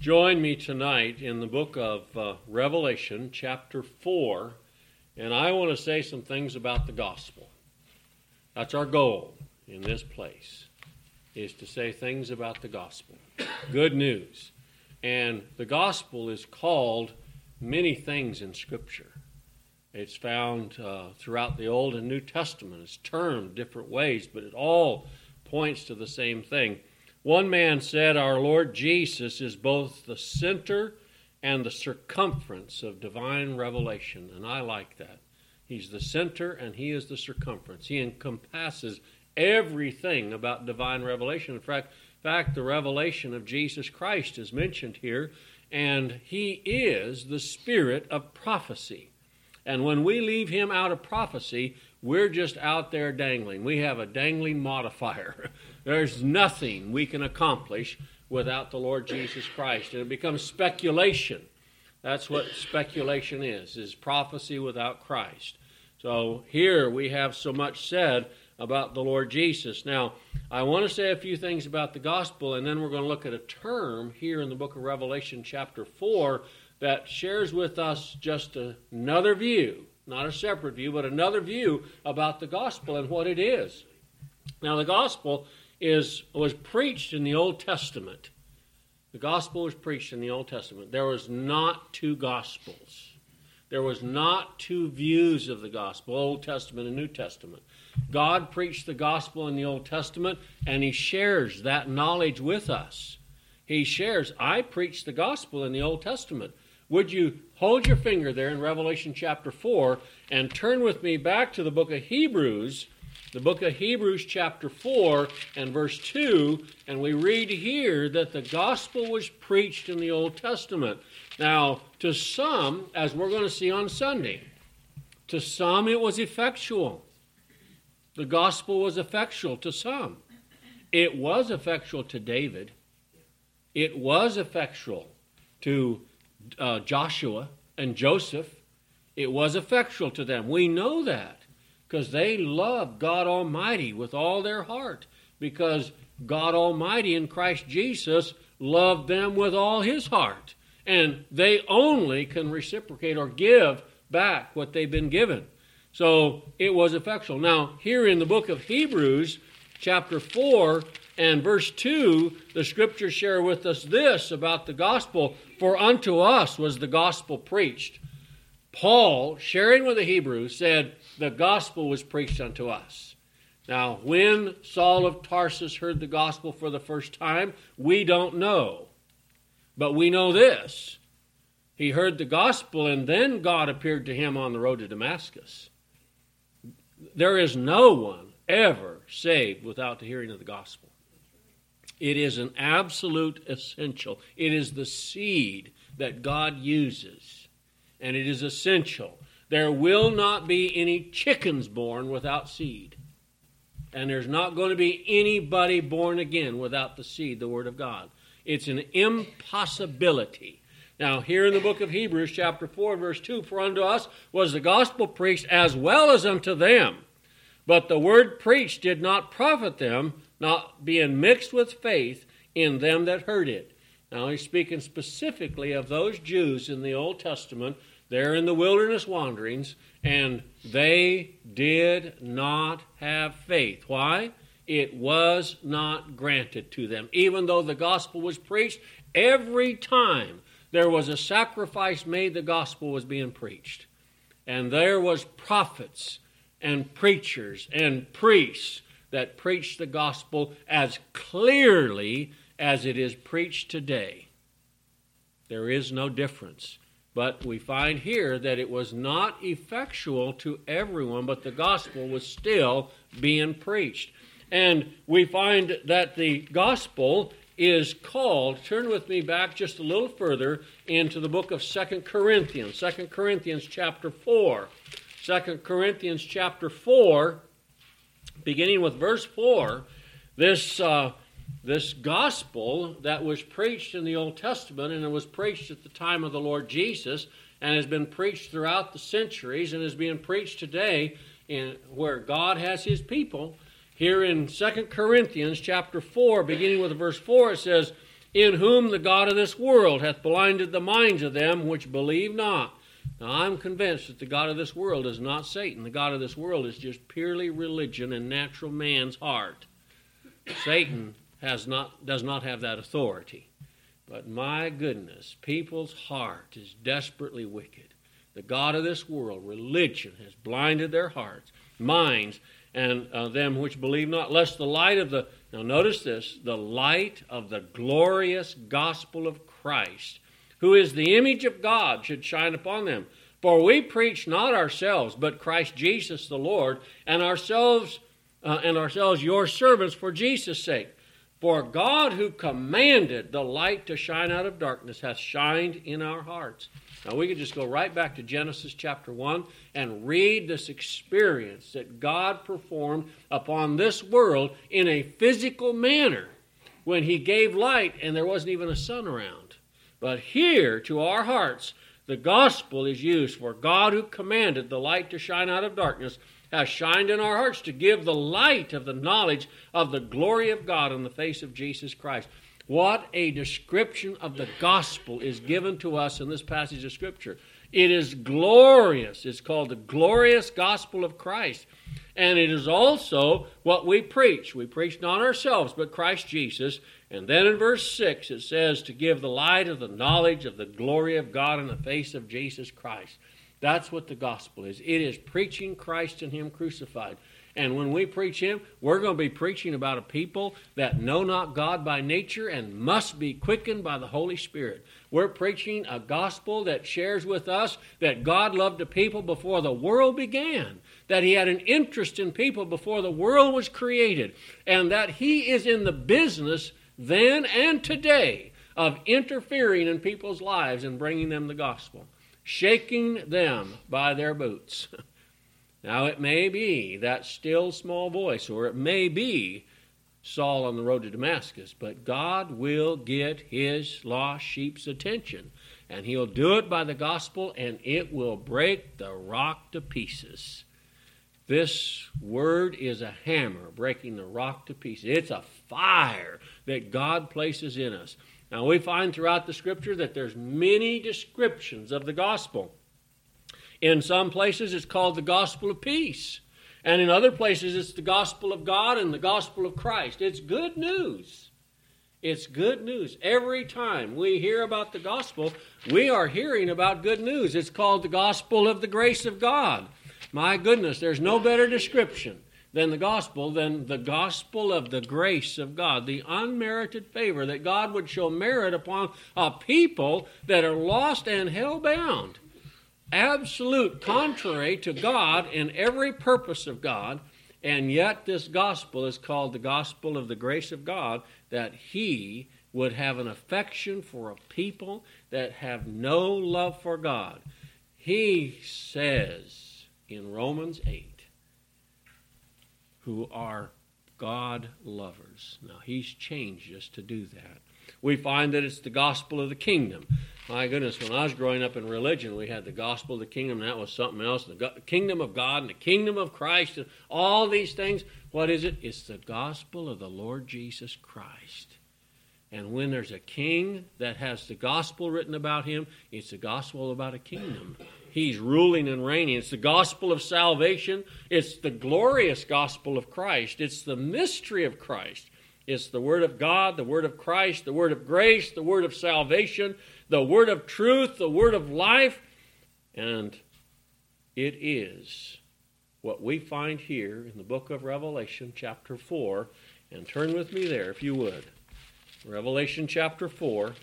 join me tonight in the book of uh, Revelation, chapter 4, and I want to say some things about the gospel. That's our goal in this place, is to say things about the gospel. Good news. And the gospel is called many things in Scripture. It's found uh, throughout the Old and New Testament. It's termed different ways, but it all points to the same thing. One man said, Our Lord Jesus is both the center and the circumference of divine revelation, and I like that. He's the center and he is the circumference. He encompasses everything about divine revelation. In fact, fact, the revelation of Jesus Christ is mentioned here, and he is the spirit of prophecy. And when we leave him out of prophecy, we're just out there dangling. We have a dangling modifier. There's nothing we can accomplish without the Lord Jesus Christ. And it becomes speculation. That's what speculation is, is prophecy without Christ. So here we have so much said about the Lord Jesus. Now, I want to say a few things about the gospel, and then we're going to look at a term here in the book of Revelation, chapter 4, that shares with us just another view, not a separate view, but another view about the gospel and what it is. Now, the gospel is was preached in the Old Testament. The gospel was preached in the Old Testament. There was not two gospels. There was not two views of the gospel, Old Testament and New Testament. God preached the gospel in the Old Testament, and He shares that knowledge with us. He shares, I preached the gospel in the Old Testament. Would you hold your finger there in Revelation chapter 4 and turn with me back to the book of Hebrews, the book of Hebrews chapter 4 and verse 2, and we read here that the gospel was preached in the Old Testament. Now, to some, as we're going to see on Sunday, to some it was effectual. The gospel was effectual to some. It was effectual to David. It was effectual to uh, Joshua and Joseph. It was effectual to them. We know that because they love God Almighty with all their heart because God Almighty in Christ Jesus loved them with all his heart. And they only can reciprocate or give back what they've been given. So it was effectual. Now, here in the book of Hebrews, chapter 4 and verse 2, the scriptures share with us this about the gospel For unto us was the gospel preached. Paul, sharing with the Hebrews, said, The gospel was preached unto us. Now, when Saul of Tarsus heard the gospel for the first time, we don't know. But we know this. He heard the gospel, and then God appeared to him on the road to Damascus. There is no one ever saved without the hearing of the gospel. It is an absolute essential. It is the seed that God uses, and it is essential. There will not be any chickens born without seed. And there's not going to be anybody born again without the seed, the Word of God. It's an impossibility. Now, here in the book of Hebrews, chapter 4, verse 2 For unto us was the gospel preached as well as unto them. But the word preached did not profit them, not being mixed with faith in them that heard it. Now, he's speaking specifically of those Jews in the Old Testament. They're in the wilderness wanderings, and they did not have faith. Why? It was not granted to them. Even though the gospel was preached, every time there was a sacrifice made, the gospel was being preached. And there was prophets and preachers and priests that preached the gospel as clearly as it is preached today. There is no difference. But we find here that it was not effectual to everyone, but the gospel was still being preached. And we find that the gospel is called, turn with me back just a little further into the book of Second Corinthians, Second Corinthians chapter 4. 2 Corinthians chapter 4, beginning with verse 4, this, uh, this gospel that was preached in the Old Testament and it was preached at the time of the Lord Jesus and has been preached throughout the centuries and is being preached today in where God has his people. Here in 2 Corinthians chapter 4, beginning with verse 4, it says, in whom the God of this world hath blinded the minds of them which believe not. Now, I'm convinced that the God of this world is not Satan. The God of this world is just purely religion and natural man's heart. Satan has not, does not have that authority. But my goodness, people's heart is desperately wicked. The God of this world, religion, has blinded their hearts, minds, and uh, them which believe not, lest the light of the, now notice this, the light of the glorious gospel of Christ, who is the image of God, should shine upon them. For we preach not ourselves, but Christ Jesus the Lord, and ourselves, uh, and ourselves your servants for Jesus' sake. For God, who commanded the light to shine out of darkness, hath shined in our hearts. Now, we could just go right back to Genesis chapter 1 and read this experience that God performed upon this world in a physical manner when He gave light and there wasn't even a sun around. But here, to our hearts, the gospel is used for God who commanded the light to shine out of darkness has shined in our hearts to give the light of the knowledge of the glory of God in the face of Jesus Christ. What a description of the gospel is given to us in this passage of Scripture. It is glorious. It's called the glorious gospel of Christ. And it is also what we preach. We preach not ourselves, but Christ Jesus. And then in verse 6, it says to give the light of the knowledge of the glory of God in the face of Jesus Christ. That's what the gospel is. It is preaching Christ and Him crucified. And when we preach Him, we're going to be preaching about a people that know not God by nature and must be quickened by the Holy Spirit. We're preaching a gospel that shares with us that God loved a people before the world began, that He had an interest in people before the world was created, and that He is in the business then and today of interfering in people's lives and bringing them the gospel shaking them by their boots. now, it may be that still small voice, or it may be Saul on the road to Damascus, but God will get his lost sheep's attention. And he'll do it by the gospel, and it will break the rock to pieces. This word is a hammer breaking the rock to pieces. It's a fire that God places in us. Now we find throughout the scripture that there's many descriptions of the gospel. In some places it's called the gospel of peace. And in other places it's the gospel of God and the gospel of Christ. It's good news. It's good news. Every time we hear about the gospel, we are hearing about good news. It's called the gospel of the grace of God. My goodness, there's no better description than the gospel, than the gospel of the grace of God, the unmerited favor that God would show merit upon a people that are lost and hell bound. Absolute contrary to God and every purpose of God, and yet this gospel is called the gospel of the grace of God, that He would have an affection for a people that have no love for God. He says in Romans 8, who are God lovers. Now, He's changed us to do that. We find that it's the gospel of the kingdom. My goodness, when I was growing up in religion, we had the gospel of the kingdom, and that was something else. The kingdom of God and the kingdom of Christ, and all these things. What is it? It's the gospel of the Lord Jesus Christ. And when there's a king that has the gospel written about him, it's the gospel about a kingdom. He's ruling and reigning. It's the gospel of salvation. It's the glorious gospel of Christ. It's the mystery of Christ. It's the Word of God, the Word of Christ, the Word of grace, the Word of salvation, the Word of truth, the Word of life. And it is what we find here in the book of Revelation, chapter 4. And turn with me there, if you would. Revelation chapter 4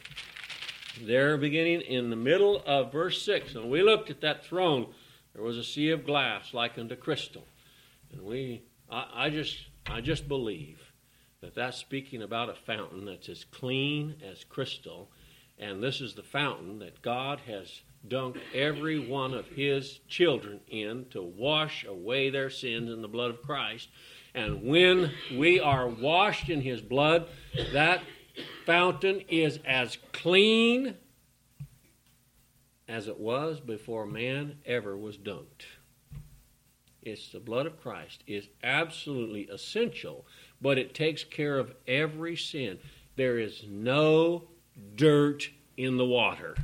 there beginning in the middle of verse 6. And we looked at that throne, there was a sea of glass like unto crystal. And we, I, I just, I just believe that that's speaking about a fountain that's as clean as crystal. And this is the fountain that God has dunked every one of his children in to wash away their sins in the blood of Christ. And when we are washed in his blood, that fountain is as clean as it was before man ever was dunked. It's the blood of Christ is absolutely essential, but it takes care of every sin. there is no dirt in the water.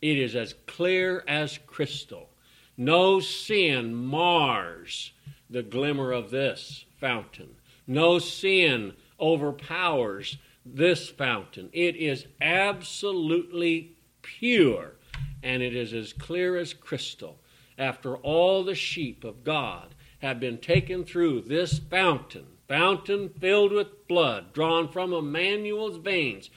It is as clear as crystal. No sin mars the glimmer of this fountain. No sin overpowers this fountain. It is absolutely pure and it is as clear as crystal. After all the sheep of God have been taken through this fountain, fountain filled with blood drawn from Emmanuel's veins,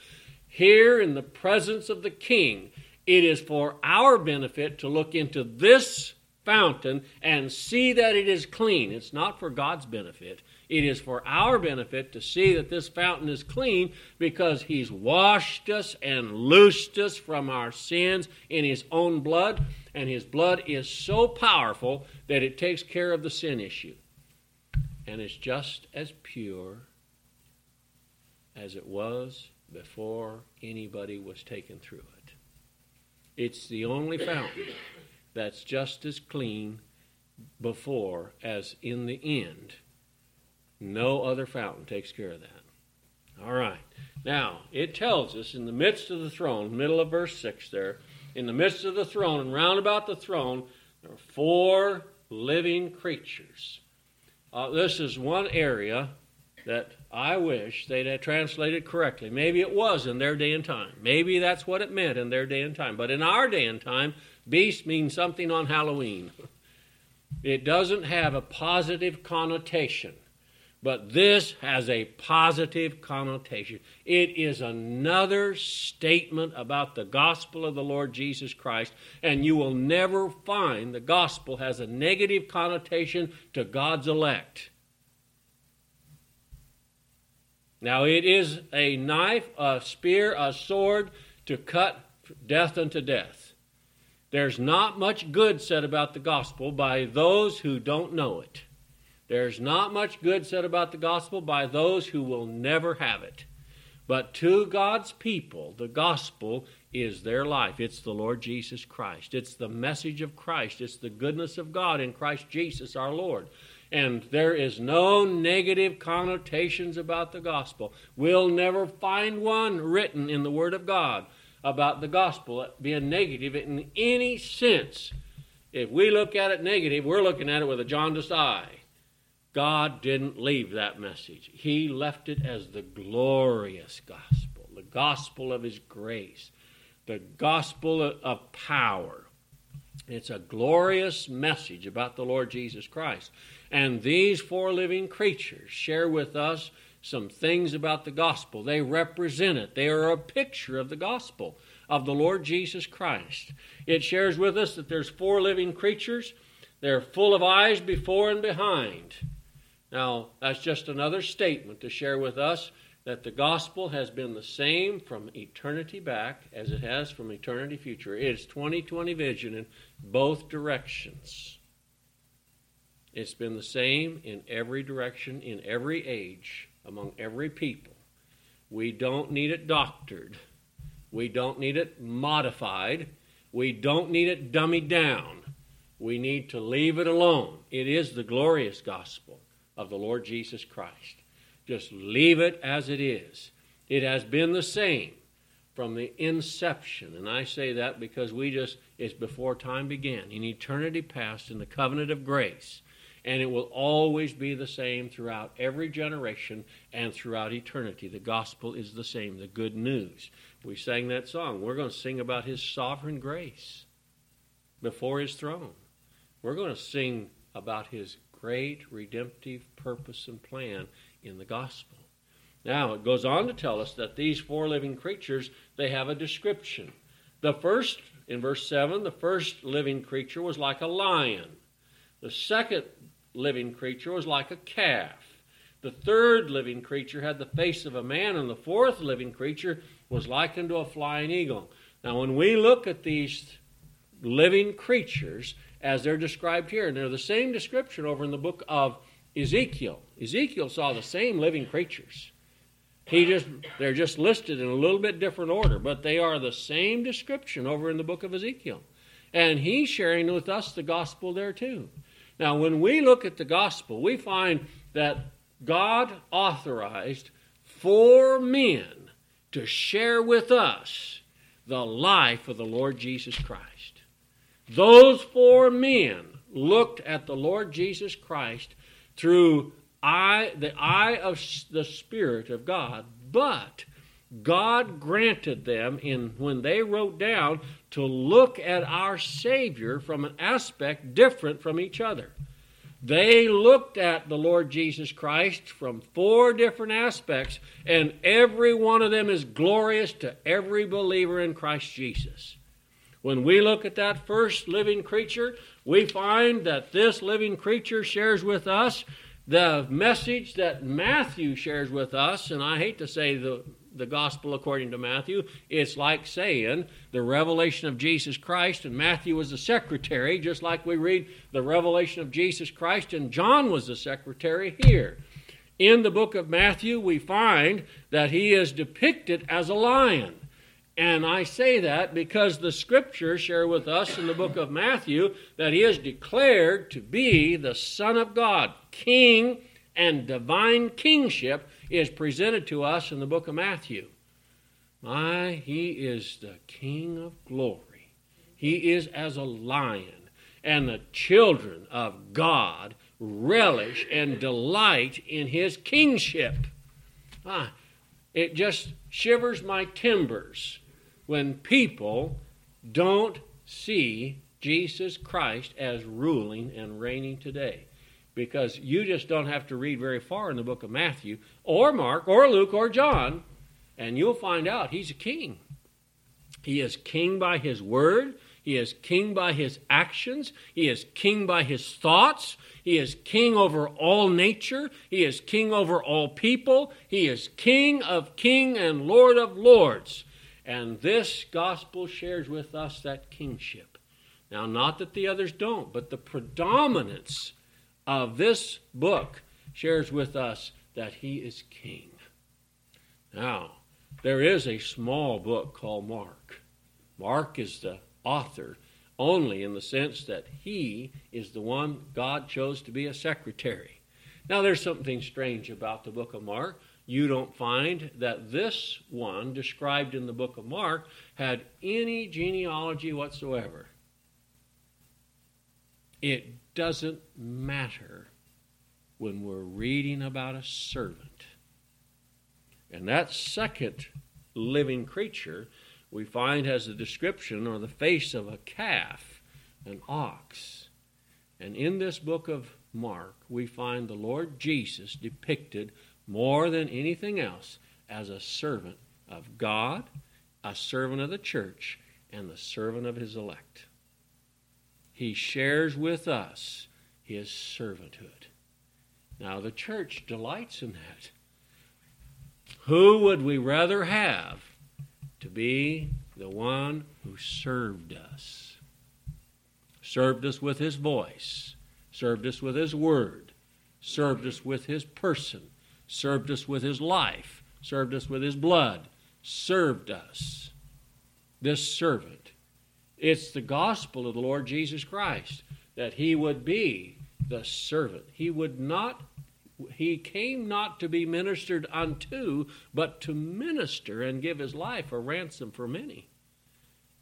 here in the presence of the King, it is for our benefit to look into this fountain and see that it is clean. It's not for God's benefit. It is for our benefit to see that this fountain is clean because He's washed us and loosed us from our sins in His own blood, and His blood is so powerful that it takes care of the sin issue. And it's just as pure as it was before anybody was taken through it. It's the only fountain that's just as clean before as in the end no other fountain takes care of that. All right. Now, it tells us in the midst of the throne, middle of verse 6 there, in the midst of the throne and round about the throne, there are four living creatures. Uh, this is one area that I wish they'd have translated correctly. Maybe it was in their day and time. Maybe that's what it meant in their day and time. But in our day and time, beast means something on Halloween. It doesn't have a positive connotation. But this has a positive connotation. It is another statement about the gospel of the Lord Jesus Christ, and you will never find the gospel has a negative connotation to God's elect. Now, it is a knife, a spear, a sword to cut death unto death. There's not much good said about the gospel by those who don't know it. There's not much good said about the gospel by those who will never have it. But to God's people, the gospel is their life. It's the Lord Jesus Christ. It's the message of Christ. It's the goodness of God in Christ Jesus our Lord. And there is no negative connotations about the gospel. We'll never find one written in the Word of God about the gospel being negative in any sense. If we look at it negative, we're looking at it with a jaundiced eye. God didn't leave that message. He left it as the glorious gospel, the gospel of His grace, the gospel of power. It's a glorious message about the Lord Jesus Christ. And these four living creatures share with us some things about the gospel. They represent it, they are a picture of the gospel of the Lord Jesus Christ. It shares with us that there's four living creatures. They're full of eyes before and behind. Now, that's just another statement to share with us that the gospel has been the same from eternity back as it has from eternity future. It is 2020 vision in both directions. It's been the same in every direction, in every age, among every people. We don't need it doctored. We don't need it modified. We don't need it dummied down. We need to leave it alone. It is the glorious gospel of the Lord Jesus Christ. Just leave it as it is. It has been the same from the inception. And I say that because we just, it's before time began, in eternity past, in the covenant of grace. And it will always be the same throughout every generation and throughout eternity. The gospel is the same, the good news. We sang that song. We're going to sing about his sovereign grace before his throne. We're going to sing about his great redemptive purpose and plan in the gospel. Now, it goes on to tell us that these four living creatures, they have a description. The first, in verse 7, the first living creature was like a lion. The second living creature was like a calf. The third living creature had the face of a man, and the fourth living creature was like unto a flying eagle. Now, when we look at these living creatures, as they're described here. And they're the same description over in the book of Ezekiel. Ezekiel saw the same living creatures. He just they're just listed in a little bit different order, but they are the same description over in the book of Ezekiel. And he's sharing with us the gospel there too. Now, when we look at the gospel, we find that God authorized four men to share with us the life of the Lord Jesus Christ. Those four men looked at the Lord Jesus Christ through eye, the eye of the Spirit of God, but God granted them in when they wrote down to look at our Savior from an aspect different from each other. They looked at the Lord Jesus Christ from four different aspects, and every one of them is glorious to every believer in Christ Jesus. When we look at that first living creature, we find that this living creature shares with us the message that Matthew shares with us, and I hate to say the the gospel according to Matthew, it's like saying the revelation of Jesus Christ, and Matthew was the secretary, just like we read the revelation of Jesus Christ, and John was the secretary here. In the book of Matthew, we find that he is depicted as a lion. And I say that because the scriptures share with us in the book of Matthew that he is declared to be the Son of God, King and divine kingship is presented to us in the book of Matthew. My, he is the King of glory. He is as a lion, and the children of God relish and delight in his kingship. Ah, it just shivers my timbers when people don't see Jesus Christ as ruling and reigning today because you just don't have to read very far in the book of Matthew or Mark or Luke or John, and you'll find out he's a king. He is king by his word. He is king by his actions. He is king by his thoughts. He is king over all nature. He is king over all people. He is king of king and lord of lords. And this gospel shares with us that kingship. Now, not that the others don't, but the predominance of this book shares with us that he is king. Now, there is a small book called Mark. Mark is the author only in the sense that he is the one God chose to be a secretary. Now, there's something strange about the book of Mark. You don't find that this one, described in the book of Mark, had any genealogy whatsoever. It doesn't matter when we're reading about a servant. And that second living creature we find has the description or the face of a calf, an ox. And in this book of Mark, we find the Lord Jesus depicted more than anything else as a servant of God, a servant of the church, and the servant of his elect. He shares with us his servanthood. Now, the church delights in that. Who would we rather have to be the one who served us? Served us with his voice, served us with his word, served us with his person, served us with his life, served us with his blood, served us. This servant it's the gospel of the Lord Jesus Christ that he would be the servant. He would not he came not to be ministered unto, but to minister and give his life a ransom for many.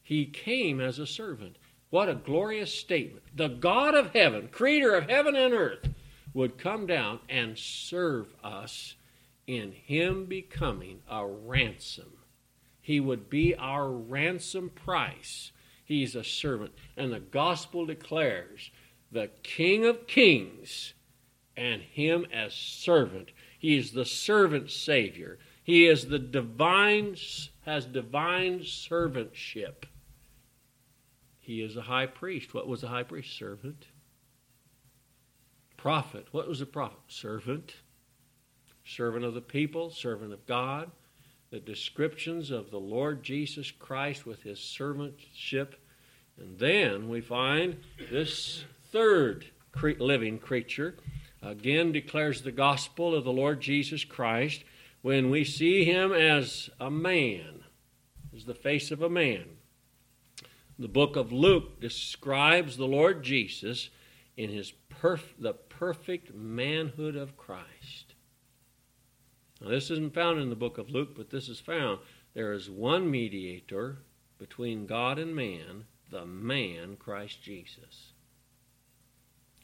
He came as a servant. What a glorious statement. The God of heaven, creator of heaven and earth, would come down and serve us in him becoming a ransom. He would be our ransom price He's a servant. And the gospel declares the King of Kings and him as servant. He is the servant Savior. He is the divine, has divine servantship. He is a high priest. What was a high priest? Servant. Prophet. What was a prophet? Servant. Servant of the people, servant of God the descriptions of the Lord Jesus Christ with his servantship. And then we find this third living creature again declares the gospel of the Lord Jesus Christ when we see him as a man, as the face of a man. The book of Luke describes the Lord Jesus in his perf- the perfect manhood of Christ. Now, this isn't found in the book of Luke, but this is found. There is one mediator between God and man, the man, Christ Jesus.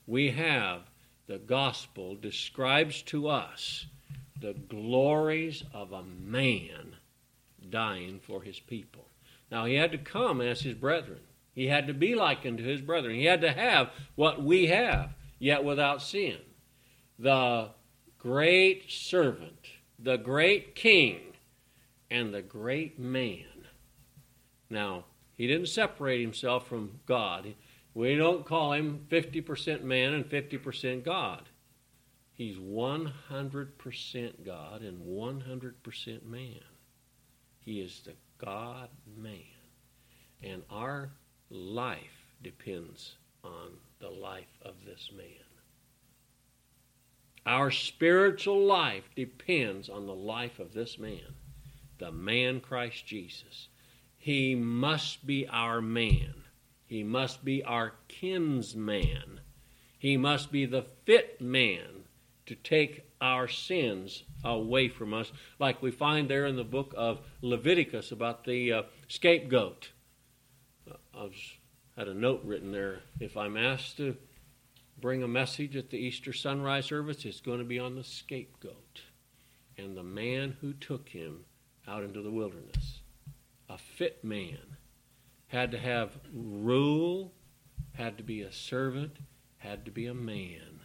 We have the gospel describes to us the glories of a man dying for his people. Now, he had to come as his brethren. He had to be likened to his brethren. He had to have what we have, yet without sin. The great servant, the great king, and the great man. Now, he didn't separate himself from God. We don't call him 50% man and 50% God. He's 100% God and 100% man. He is the God man. And our life depends on the life of this man. Our spiritual life depends on the life of this man, the man Christ Jesus. He must be our man. He must be our kinsman. He must be the fit man to take our sins away from us, like we find there in the book of Leviticus about the uh, scapegoat. I've had a note written there. If I'm asked to bring a message at the Easter sunrise service, it's going to be on the scapegoat and the man who took him out into the wilderness. A fit man had to have rule, had to be a servant, had to be a man,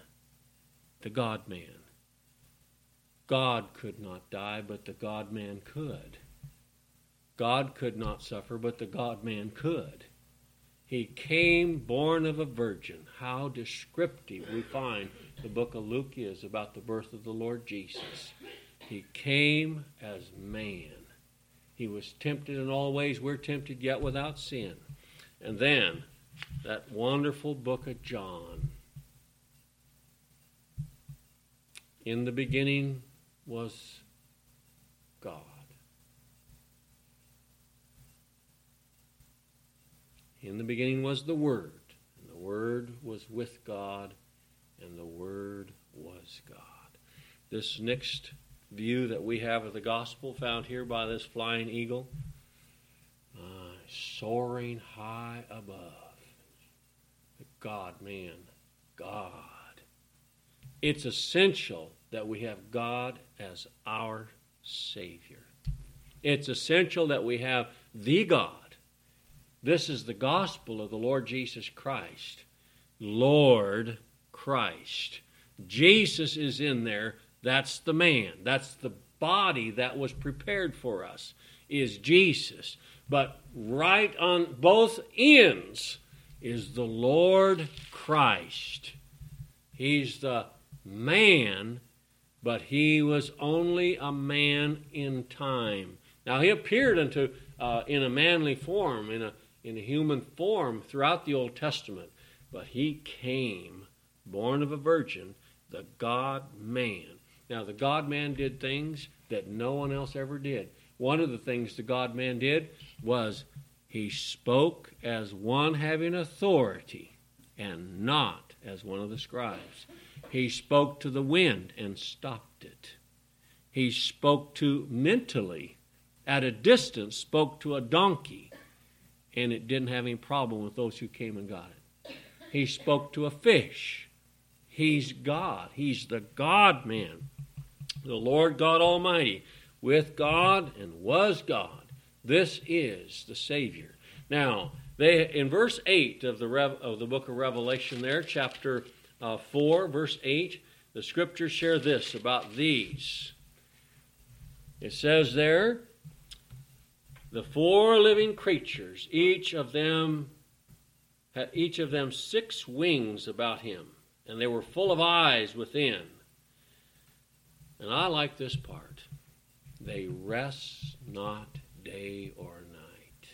the God man. God could not die, but the God man could. God could not suffer, but the God man could. He came born of a virgin. How descriptive we find the book of Luke is about the birth of the Lord Jesus. He came as man. He was tempted in all ways we're tempted, yet without sin. And then that wonderful book of John. In the beginning was God. In the beginning was the Word, and the Word was with God, and the Word was God. This next view that we have of the gospel, found here by this flying eagle, uh, soaring high above, the God man, God. It's essential that we have God as our Savior. It's essential that we have the God. This is the gospel of the Lord Jesus Christ. Lord Christ. Jesus is in there. That's the man. That's the body that was prepared for us, is Jesus. But right on both ends is the Lord Christ. He's the man but he was only a man in time. Now he appeared unto uh, in a manly form, in a in human form throughout the Old Testament, but he came, born of a virgin, the God man. Now the God man did things that no one else ever did. One of the things the God man did was he spoke as one having authority and not as one of the scribes. He spoke to the wind and stopped it. He spoke to mentally, at a distance, spoke to a donkey, and it didn't have any problem with those who came and got it. He spoke to a fish. He's God. He's the God man, the Lord God Almighty, with God and was God. This is the Savior. Now, they in verse 8 of the, of the book of Revelation, there, chapter uh, 4, verse 8, the scriptures share this about these. It says there, the four living creatures, each of them had each of them six wings about him, and they were full of eyes within. And I like this part. They rest not day or night.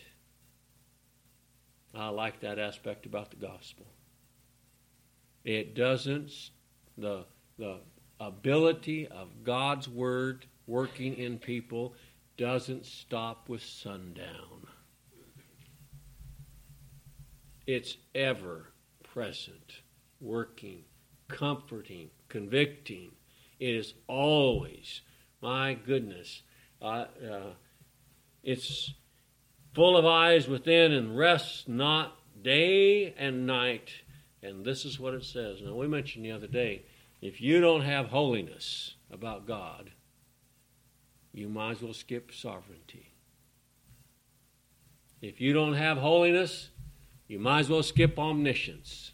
I like that aspect about the gospel. It doesn't, the, the ability of God's Word working in people doesn't stop with sundown. It's ever present, working, comforting, convicting. It is always My goodness. Uh, uh, it's full of eyes within and rests not day and night. And this is what it says. Now, we mentioned the other day if you don't have holiness about God, you might as well skip sovereignty. If you don't have holiness, you might as well skip omniscience.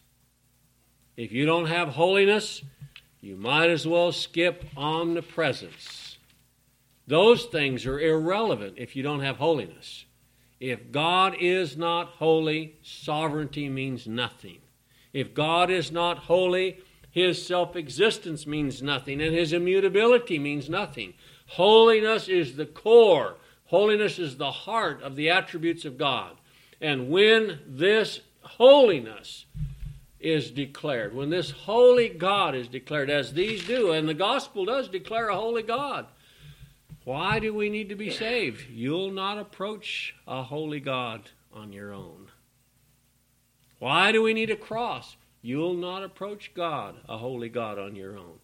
If you don't have holiness, you might as well skip omnipresence. Those things are irrelevant if you don't have holiness. If God is not holy, sovereignty means nothing. If God is not holy, his self existence means nothing, and his immutability means nothing. Holiness is the core, holiness is the heart of the attributes of God. And when this holiness is declared, when this holy God is declared, as these do, and the gospel does declare a holy God, why do we need to be saved? You'll not approach a holy God on your own. Why do we need a cross? You'll not approach God, a holy God, on your own.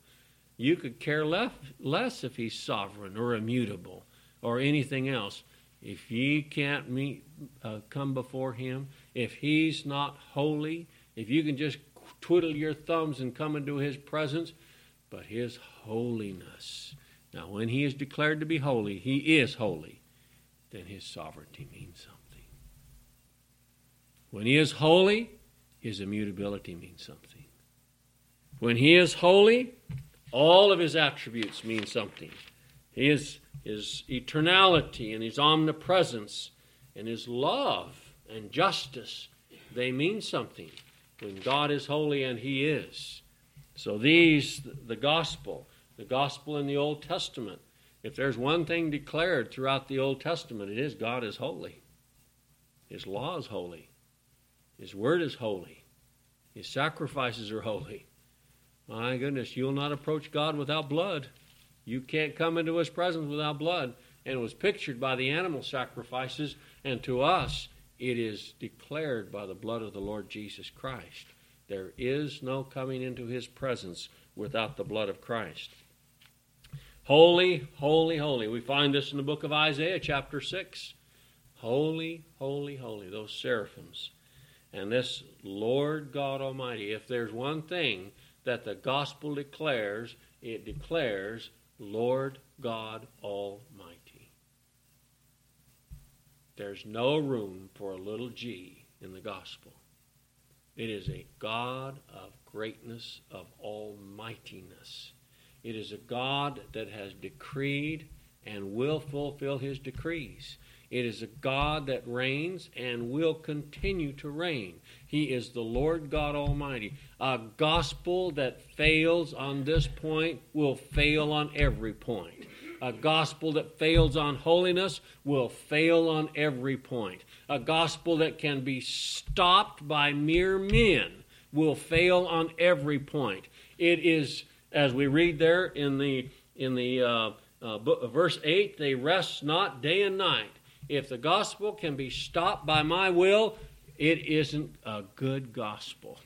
You could care less, less if He's sovereign or immutable or anything else. If ye can't meet, uh, come before Him, if He's not holy, if you can just twiddle your thumbs and come into His presence, but His holiness now, when he is declared to be holy, he is holy, then his sovereignty means something. When he is holy, his immutability means something. When he is holy, all of his attributes mean something. His, his eternality and his omnipresence and his love and justice, they mean something when God is holy and he is. So these, the gospel, the gospel in the Old Testament. If there's one thing declared throughout the Old Testament, it is God is holy. His law is holy. His word is holy. His sacrifices are holy. My goodness, you'll not approach God without blood. You can't come into his presence without blood. And it was pictured by the animal sacrifices, and to us, it is declared by the blood of the Lord Jesus Christ. There is no coming into his presence without the blood of Christ. Holy, holy, holy. We find this in the book of Isaiah, chapter 6. Holy, holy, holy. Those seraphims. And this Lord God Almighty, if there's one thing that the gospel declares, it declares Lord God Almighty. There's no room for a little g in the gospel. It is a God of greatness, of almightiness. It is a God that has decreed and will fulfill his decrees. It is a God that reigns and will continue to reign. He is the Lord God Almighty. A gospel that fails on this point will fail on every point. A gospel that fails on holiness will fail on every point. A gospel that can be stopped by mere men will fail on every point. It is as we read there in the in the uh, uh, verse eight, they rest not day and night. If the gospel can be stopped by my will, it isn't a good gospel.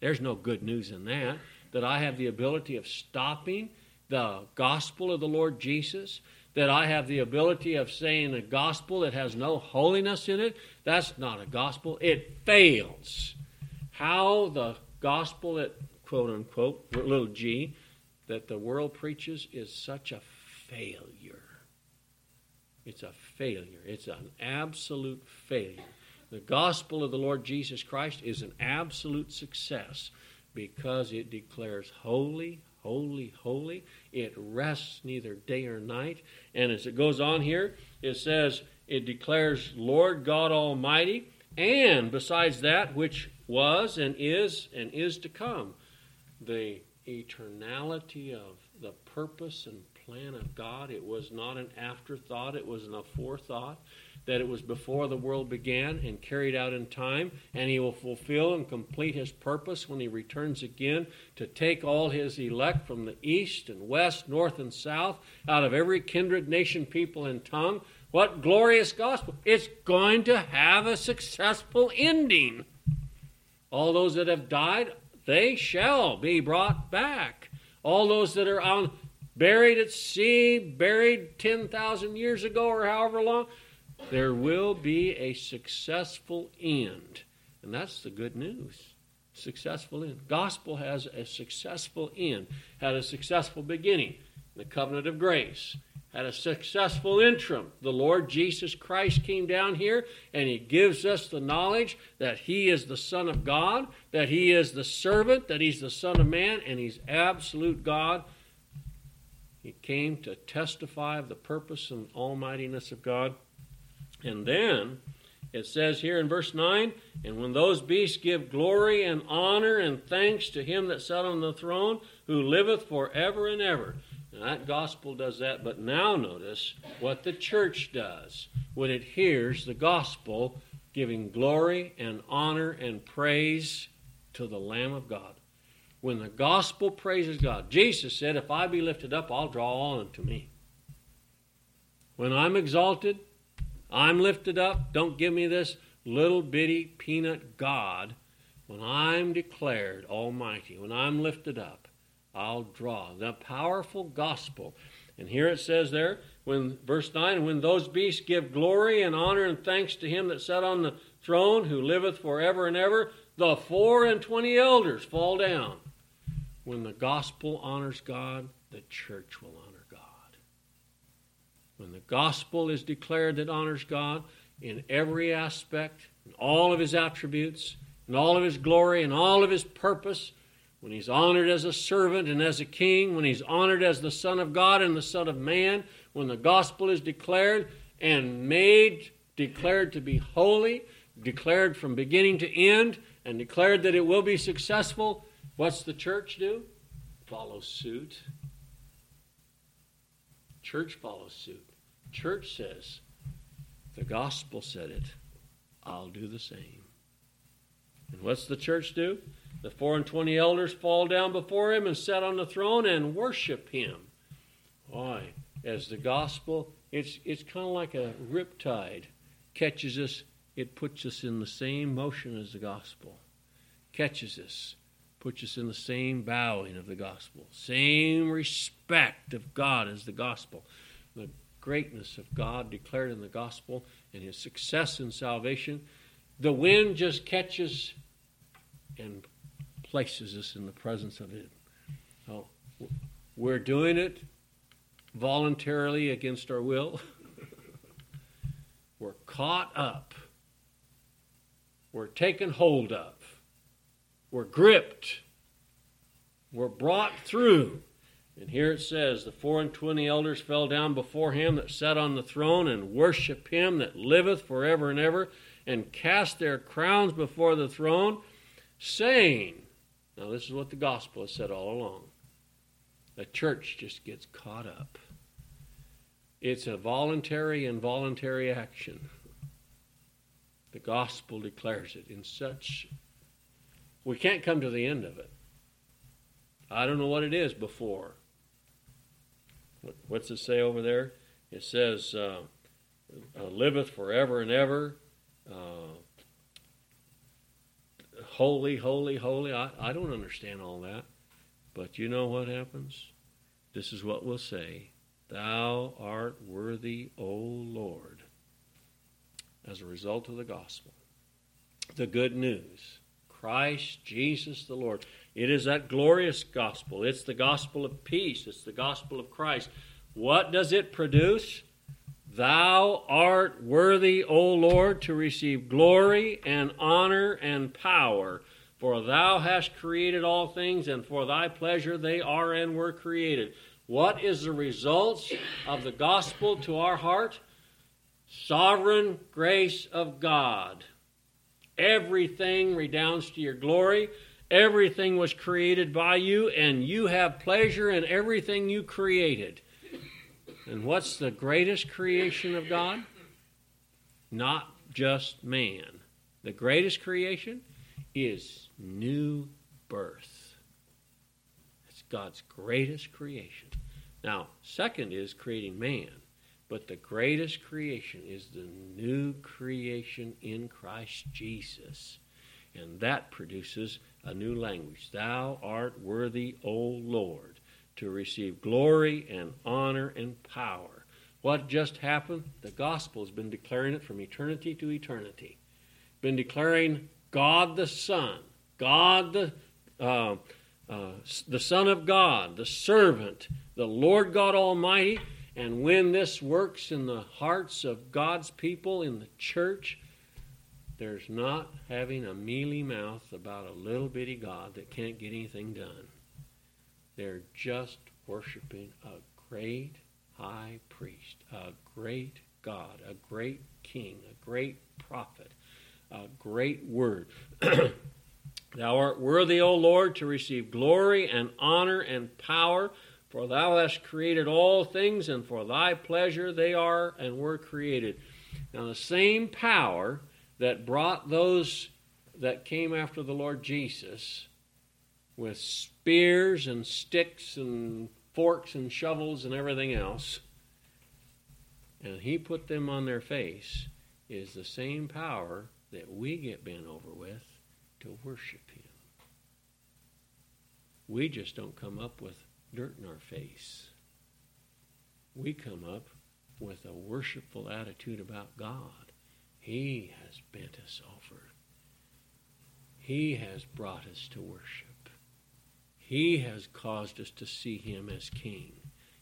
There's no good news in that. That I have the ability of stopping the gospel of the Lord Jesus, that I have the ability of saying a gospel that has no holiness in it, that's not a gospel. It fails. How the gospel that, quote unquote, little g, that the world preaches is such a failure. It's a failure. It's an absolute failure. The gospel of the Lord Jesus Christ is an absolute success because it declares holy, holy, holy. It rests neither day or night. And as it goes on here, it says it declares Lord God Almighty, and besides that which was and is and is to come. The eternality of the purpose and plan of God. It was not an afterthought, it was an aforethought, that it was before the world began and carried out in time, and He will fulfill and complete His purpose when He returns again to take all His elect from the east and west, north and south, out of every kindred, nation, people, and tongue. What glorious gospel! It's going to have a successful ending. All those that have died they shall be brought back. All those that are on buried at sea, buried 10,000 years ago or however long. There will be a successful end. And that's the good news. Successful end. Gospel has a successful end, had a successful beginning, the covenant of grace had a successful interim. The Lord Jesus Christ came down here and he gives us the knowledge that he is the Son of God, that he is the servant, that he's the Son of Man, and he's absolute God. He came to testify of the purpose and almightiness of God. And then it says here in verse 9, and when those beasts give glory and honor and thanks to him that sat on the throne, who liveth for ever and ever. Now, that gospel does that, but now notice what the church does when it hears the gospel giving glory and honor and praise to the Lamb of God. When the gospel praises God, Jesus said, If I be lifted up, I'll draw all unto me. When I'm exalted, I'm lifted up. Don't give me this little bitty peanut God. When I'm declared almighty, when I'm lifted up, I'll draw. The powerful gospel. And here it says there, when verse 9, when those beasts give glory and honor and thanks to him that sat on the throne, who liveth forever and ever, the four and twenty elders fall down. When the gospel honors God, the church will honor God. When the gospel is declared that honors God in every aspect, in all of his attributes, in all of his glory, and all of his purpose, when he's honored as a servant and as a king, when he's honored as the Son of God and the Son of Man, when the gospel is declared and made, declared to be holy, declared from beginning to end, and declared that it will be successful, what's the church do? Follow suit. Church follows suit. Church says, the gospel said it, I'll do the same. And what's the church do? The four and twenty elders fall down before him and sit on the throne and worship him. Why? As the gospel, it's, it's kind of like a riptide. Catches us, it puts us in the same motion as the gospel. Catches us, puts us in the same bowing of the gospel, same respect of God as the gospel. The greatness of God declared in the gospel and his success in salvation. The wind just catches and places us in the presence of it. Oh, we're doing it voluntarily against our will. we're caught up. We're taken hold of. We're gripped. We're brought through. And here it says, The four and twenty elders fell down before him that sat on the throne and worship him that liveth forever and ever, and cast their crowns before the throne, saying, now, this is what the gospel has said all along. The church just gets caught up. It's a voluntary and voluntary action. The gospel declares it in such. We can't come to the end of it. I don't know what it is before. What's it say over there? It says, uh, uh, liveth forever and ever. Uh, holy, holy, holy. I, I don't understand all that. But you know what happens? This is what we'll say Thou art worthy, O Lord, as a result of the gospel. The good news Christ Jesus the Lord. It is that glorious gospel. It's the gospel of peace, it's the gospel of Christ. What does it produce? Thou art worthy, O Lord, to receive glory and honor and power, for thou hast created all things, and for thy pleasure they are and were created. What is the result of the gospel to our heart? Sovereign grace of God. Everything redounds to your glory. Everything was created by you, and you have pleasure in everything you created. And what's the greatest creation of God? Not just man. The greatest creation is new birth. It's God's greatest creation. Now, second is creating man. But the greatest creation is the new creation in Christ Jesus. And that produces a new language. Thou art worthy, O Lord to receive glory and honor and power. What just happened? The gospel has been declaring it from eternity to eternity. Been declaring God the Son, God the uh, uh, the Son of God, the servant, the Lord God Almighty. And when this works in the hearts of God's people in the church, there's not having a mealy mouth about a little bitty God that can't get anything done. They're just worshiping a great high priest, a great God, a great king, a great prophet, a great word. Thou art worthy, O Lord, to receive glory and honor and power, for thou hast created all things, and for thy pleasure they are and were created. Now, the same power that brought those that came after the Lord Jesus with spears and sticks and forks and shovels and everything else, and he put them on their face, is the same power that we get bent over with to worship him. We just don't come up with dirt in our face. We come up with a worshipful attitude about God. He has bent us over. He has brought us to worship. He has caused us to see Him as King.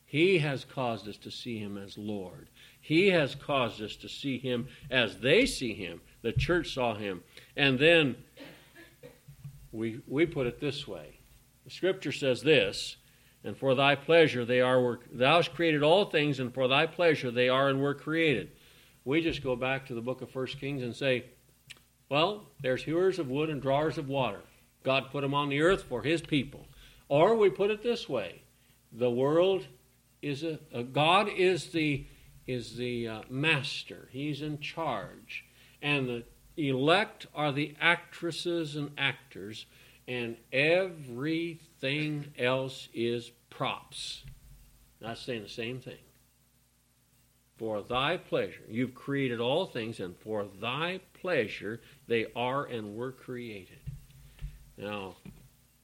He has caused us to see Him as Lord. He has caused us to see Him as they see Him. The church saw Him. And then we, we put it this way the Scripture says this, and for thy pleasure they are, were, thou hast created all things, and for thy pleasure they are and were created. We just go back to the book of First Kings and say, well, there's hewers of wood and drawers of water. God put them on the earth for his people. Or we put it this way the world is a, a God is the, is the uh, master, he's in charge. And the elect are the actresses and actors, and everything else is props. Not saying the same thing. For thy pleasure, you've created all things, and for thy pleasure they are and were created. Now,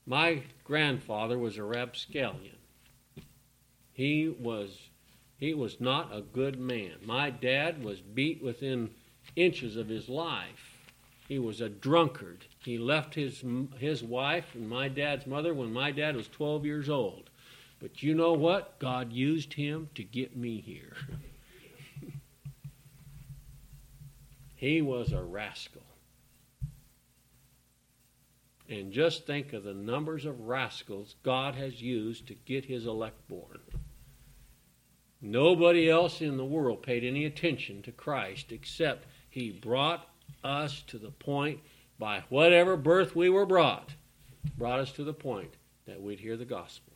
my grandfather was a rapscallion. He was he was not a good man. My dad was beat within inches of his life. He was a drunkard. He left his, his wife and my dad's mother when my dad was 12 years old. But you know what? God used him to get me here. he was a rascal. And just think of the numbers of rascals God has used to get his elect born. Nobody else in the world paid any attention to Christ except he brought us to the point, by whatever birth we were brought, brought us to the point that we'd hear the gospel.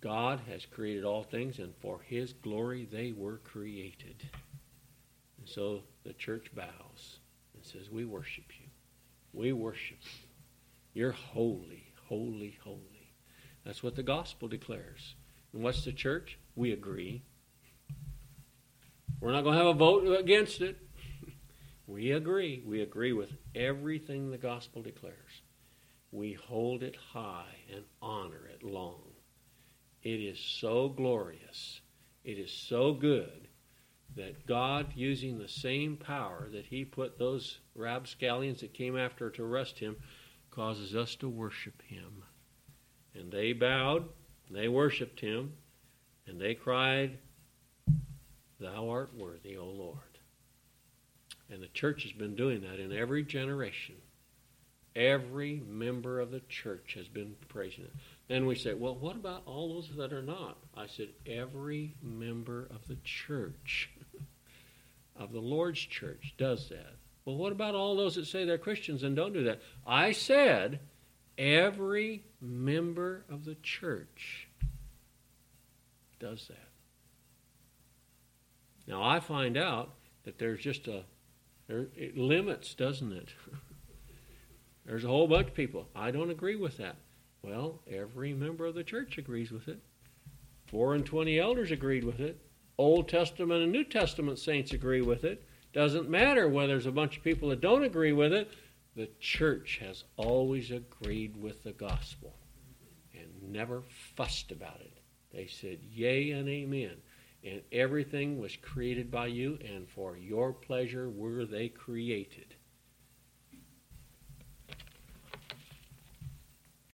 God has created all things, and for His glory they were created. And so the church bows and says, We worship you. We worship you. You're holy, holy, holy. That's what the gospel declares. And what's the church? We agree. We're not going to have a vote against it. We agree. We agree with everything the gospel declares. We hold it high and honor it long. It is so glorious. It is so good that God, using the same power that He put those rapscallions that came after to arrest Him, causes us to worship Him. And they bowed, they worshiped Him, and they cried, Thou art worthy, O Lord. And the church has been doing that in every generation. Every member of the church has been praising it. Then we say, well, what about all those that are not? I said, every member of the church, of the Lord's church, does that. Well, what about all those that say they're Christians and don't do that? I said, every member of the church does that. Now, I find out that there's just a there, it limits, doesn't it? There's a whole bunch of people. I don't agree with that. Well, every member of the church agrees with it. Four and twenty elders agreed with it. Old Testament and New Testament saints agree with it. Doesn't matter whether there's a bunch of people that don't agree with it. The church has always agreed with the gospel. And never fussed about it. They said, Yea and Amen. And everything was created by you, and for your pleasure were they created.